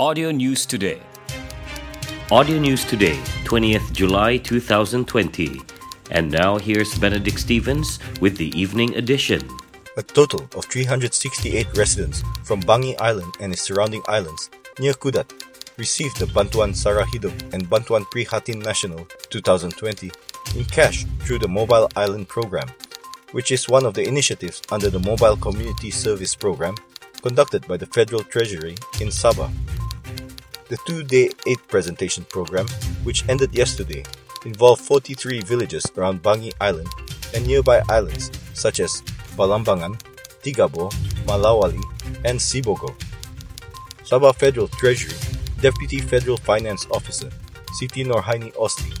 Audio News Today. Audio News Today, 20th July 2020. And now here's Benedict Stevens with the evening edition. A total of 368 residents from Banggi Island and its surrounding islands near Kudat received the Bantuan Sara Hidup and Bantuan Prihatin National 2020 in cash through the Mobile Island Program, which is one of the initiatives under the Mobile Community Service Program conducted by the Federal Treasury in Sabah. The two-day aid presentation program, which ended yesterday, involved 43 villages around Banggi Island and nearby islands such as Balambangan, Tigabu, Malawali, and Sibogo. Sabah Federal Treasury Deputy Federal Finance Officer Siti Norhaini Osti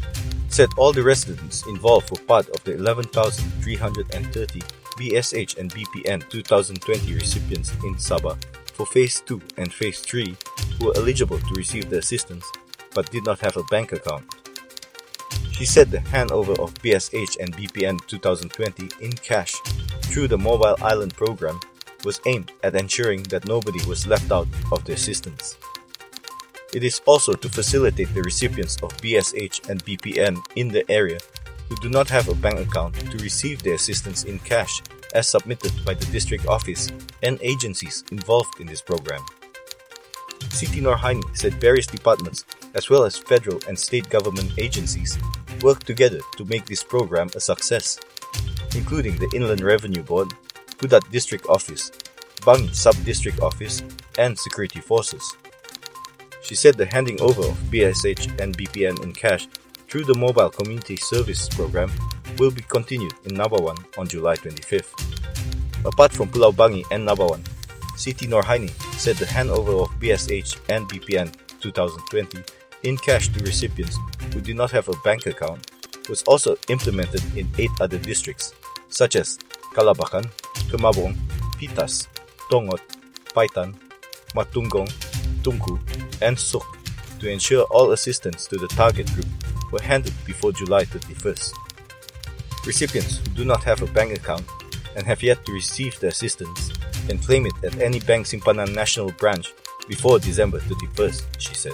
said all the residents involved were part of the 11,330 BSH and BPN 2020 recipients in Sabah for Phase 2 and Phase 3 who were eligible to receive the assistance but did not have a bank account. She said the handover of BSH and BPN 2020 in cash through the Mobile Island program was aimed at ensuring that nobody was left out of the assistance. It is also to facilitate the recipients of BSH and BPN in the area who do not have a bank account to receive the assistance in cash as submitted by the district office and agencies involved in this program. Siti Norhaini said various departments, as well as federal and state government agencies, work together to make this program a success, including the Inland Revenue Board, Kudat District Office, Banggi Sub-District Office, and security forces. She said the handing over of BSH and BPN in cash through the Mobile Community Service Program will be continued in Nabawan on July 25th. Apart from Pulau Banggi and Nabawan, Siti Norhaini said the handover of BSH and BPN 2020 in cash to recipients who do not have a bank account was also implemented in eight other districts, such as Kalabakan, Kemabong, Pitas, Tongod, Paitan, Matunggong, Tunku, and Sook to ensure all assistance to the target group were handed before July 31st. Recipients who do not have a bank account and have yet to receive the assistance can claim it at any Bank Simpanan National branch before December 31st, she said.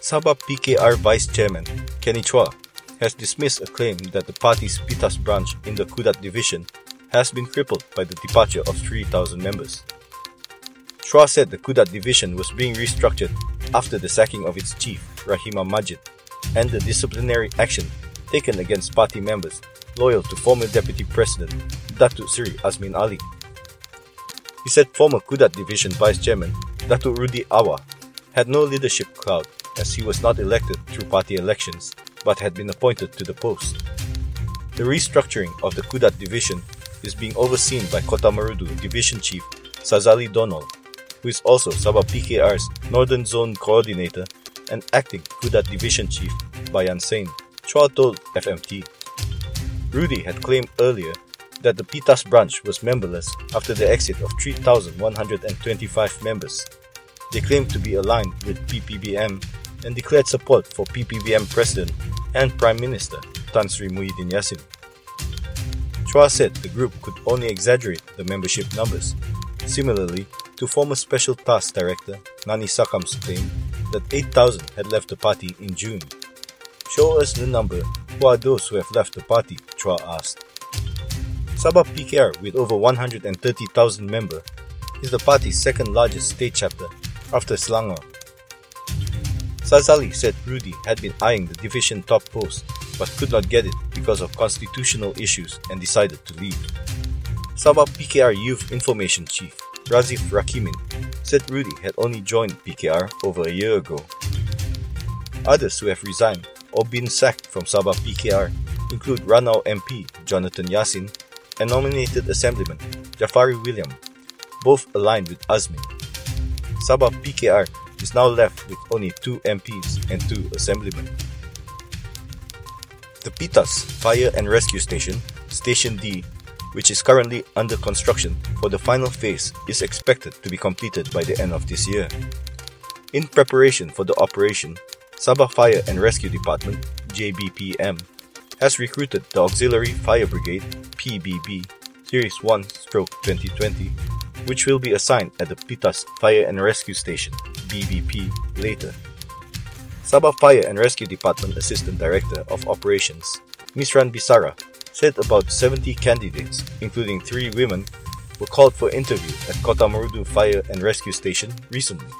Sabah PKR Vice Chairman Kenny Chua has dismissed a claim that the party's Pitas branch in the Kudat division has been crippled by the departure of 3,000 members. Chua said the Kudat division was being restructured after the sacking of its chief, Rahima Majid, and the disciplinary action taken against party members loyal to former Deputy President Datuk Seri Azmin Ali. He said former Kudat Division Vice Chairman Datuk Rudi Awa had no leadership clout as he was not elected through party elections but had been appointed to the post. The restructuring of the Kudat Division is being overseen by Kota Marudu Division Chief Sazali Donol, who is also Sabah PKR's Northern Zone Coordinator and acting Kudat Division Chief Bayan Sain, Chua told FMT. Rudy had claimed earlier that the Pitas branch was memberless after the exit of 3,125 members. They claimed to be aligned with PPBM and declared support for PPBM President and Prime Minister Tan Sri Muhyiddin Yassin. Chua said the group could only exaggerate the membership numbers, similarly to former Special Task Director Nani Sakam's claim that 8,000 had left the party in June. Show us the number who are those who have left the party, Chua asked. Sabah PKR, with over 130,000 members, is the party's second largest state chapter after Selangor. Sazali said Rudy had been eyeing the division top post but could not get it because of constitutional issues and decided to leave. Sabah PKR Youth Information Chief Razif Rakimin said Rudy had only joined PKR over a year ago. Others who have resigned or been sacked from Sabah PKR include Ranau MP Jonathan Yassin and nominated Assemblyman Jafari William, both aligned with Azmin. Sabah PKR is now left with only two MPs and two Assemblymen. The Pitas Fire and Rescue Station, Station D, which is currently under construction for the final phase, is expected to be completed by the end of this year. In preparation for the operation, Sabah Fire and Rescue Department, JBPM, has recruited the Auxiliary Fire Brigade, PBB, Series 1 Stroke 2020, which will be assigned at the Pitas Fire and Rescue Station, BBP, later. Sabah Fire and Rescue Department Assistant Director of Operations, Misran Bisara, said about 70 candidates, including three women, were called for interview at Kota Marudu Fire and Rescue Station recently.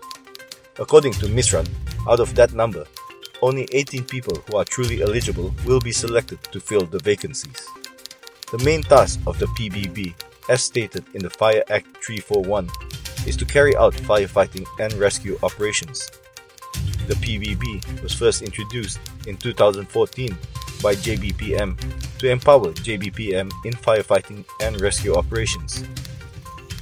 According to Misran, out of that number, only 18 people who are truly eligible will be selected to fill the vacancies. The main task of the PBB, as stated in the Fire Act 341, is to carry out firefighting and rescue operations. The PBB was first introduced in 2014 by JBPM to empower JBPM in firefighting and rescue operations.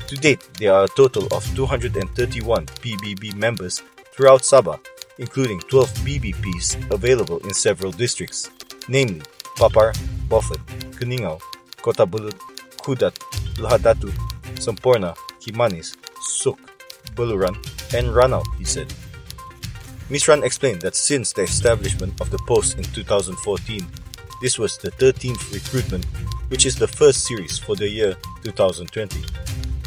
To date, there are a total of 231 PBB members throughout Sabah including 12 BBPs available in several districts, namely Papar, Beaufort, Keningau, Kota Belud, Kudat, Lahad Datu, Semporna, Kimanis, Sook, Beluran, and Ranau, he said. Misran explained that since the establishment of the post in 2014, this was the 13th recruitment, which is the first series for the year 2020,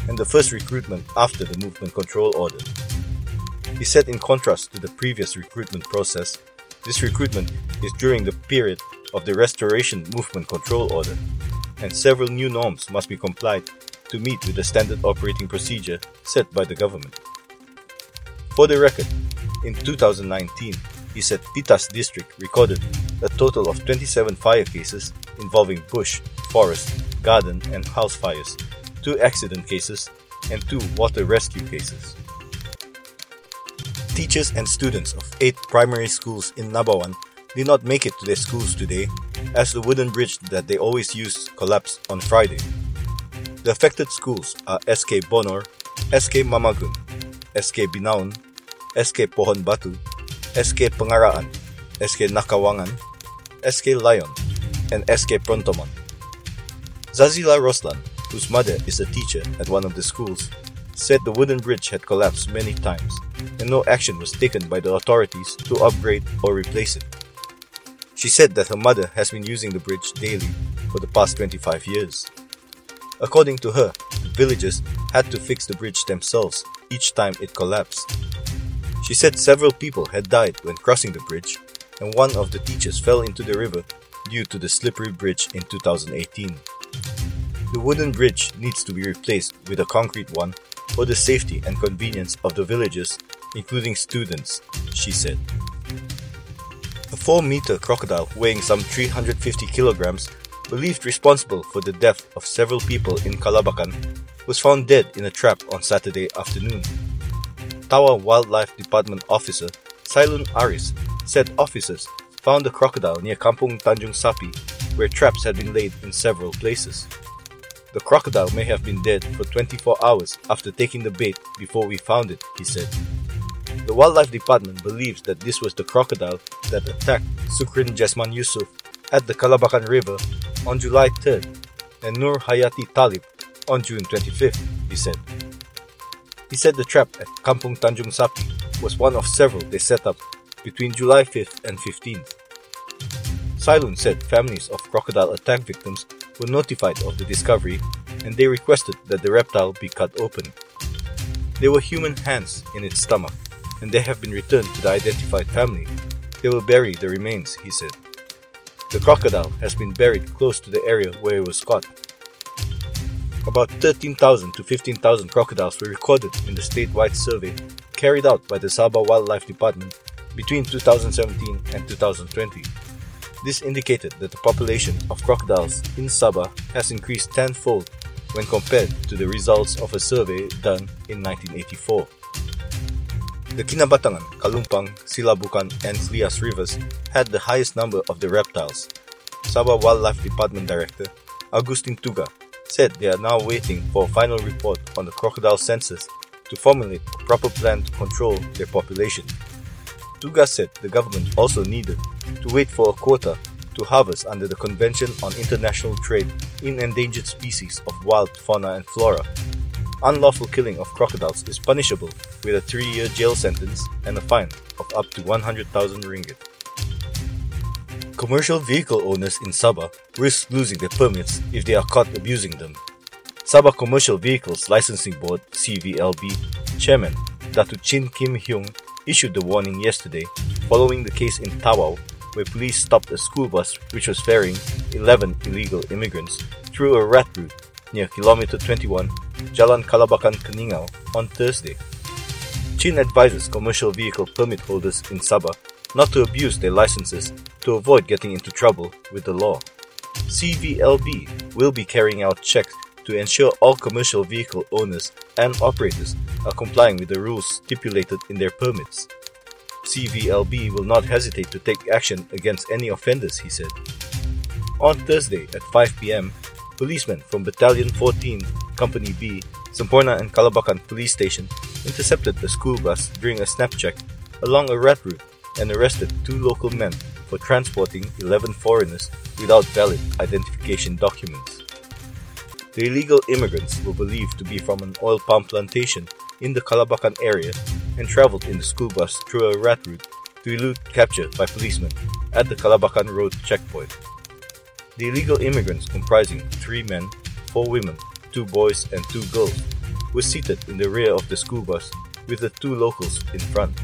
and the first recruitment after the Movement Control Order. He said in contrast to the previous recruitment process, this recruitment is during the period of the Restoration Movement Control Order, and several new norms must be complied to meet with the standard operating procedure set by the government. For the record, in 2019, he said Pitas district recorded a total of 27 fire cases involving bush, forest, garden, and house fires, two accident cases, and two water rescue cases. Teachers and students of eight primary schools in Nabawan did not make it to their schools today as the wooden bridge that they always use collapsed on Friday. The affected schools are SK Bonor, SK Mamagun, SK Binaun, SK Pohon Batu, SK Pengaraan, SK Nakawangan, SK Lion, and SK Prontomon. Zazila Roslan, whose mother is a teacher at one of the schools, said the wooden bridge had collapsed many times and no action was taken by the authorities to upgrade or replace it. She said that her mother has been using the bridge daily for the past 25 years. According to her, the villagers had to fix the bridge themselves each time it collapsed. She said several people had died when crossing the bridge, and one of the teachers fell into the river due to the slippery bridge in 2018. The wooden bridge needs to be replaced with a concrete one for the safety and convenience of the villagers, including students, she said. A 4 meter crocodile weighing some 350 kilograms, believed responsible for the death of several people in Kalabakan, was found dead in a trap on Saturday afternoon. Tawau Wildlife Department officer Silun Aris said officers found the crocodile near Kampung Tanjung Sapi, where traps had been laid in several places. The crocodile may have been dead for 24 hours after taking the bait before we found it, he said. The Wildlife Department believes that this was the crocodile that attacked Sukrin Jesman Yusuf at the Kalabakan River on July 3rd and Nur Hayati Talib on June 25th, he said. He said the trap at Kampung Tanjung Sapi was one of several they set up between July 5th and 15th. Silun said families of crocodile attack victims were notified of the discovery and they requested that the reptile be cut open. There were human hands in its stomach, and they have been returned to the identified family. They will bury the remains, he said. The crocodile has been buried close to the area where it was caught. About 13,000 to 15,000 crocodiles were recorded in the statewide survey carried out by the Sabah Wildlife Department between 2017 and 2020. This indicated that the population of crocodiles in Sabah has increased tenfold when compared to the results of a survey done in 1984. The Kinabatangan, Kalumpang, Silabukan, and Slias rivers had the highest number of the reptiles. Sabah Wildlife Department Director Augustine Tuuga said they are now waiting for a final report on the crocodile census to formulate a proper plan to control their population. Tuga said the government also needed to wait for a quota to harvest under the Convention on International Trade in Endangered Species of Wild Fauna and Flora. Unlawful killing of crocodiles is punishable with a three year jail sentence and a fine of up to 100,000 ringgit. Commercial vehicle owners in Sabah risk losing their permits if they are caught abusing them. Sabah Commercial Vehicles Licensing Board CVLB Chairman Datu Chin Kim Hyung issued the warning yesterday following the case in Tawau where police stopped a school bus which was ferrying 11 illegal immigrants through a rat route near kilometer 21 Jalan Kalabakan Keningau on Thursday. Chin advises commercial vehicle permit holders in Sabah not to abuse their licenses to avoid getting into trouble with the law. CVLB will be carrying out checks to ensure all commercial vehicle owners and operators are complying with the rules stipulated in their permits. CVLB will not hesitate to take action against any offenders, he said. On Thursday at 5 pm, policemen from Battalion 14, Company B, Semporna and Kalabakan Police Station intercepted a school bus during a snap check along a rat route and arrested two local men for transporting 11 foreigners without valid identification documents. The illegal immigrants were believed to be from an oil palm plantation in the Kalabakan area and traveled in the school bus through a rat route to elude capture by policemen at the Kalabakan Road checkpoint. The illegal immigrants, comprising three men, four women, two boys, and two girls, were seated in the rear of the school bus with the two locals in front.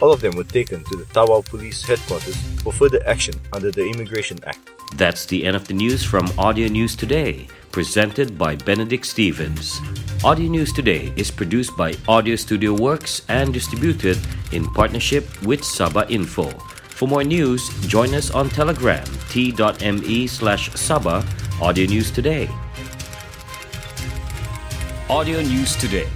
All of them were taken to the Tawau Police Headquarters for further action under the Immigration Act. That's the end of the news from Audio News Today, presented by Benedict Stevens. Audio News Today is produced by Audio Studio Works and distributed in partnership with Sabah Info. For more news, join us on Telegram t.me slash Saba Audio News Today. Audio News Today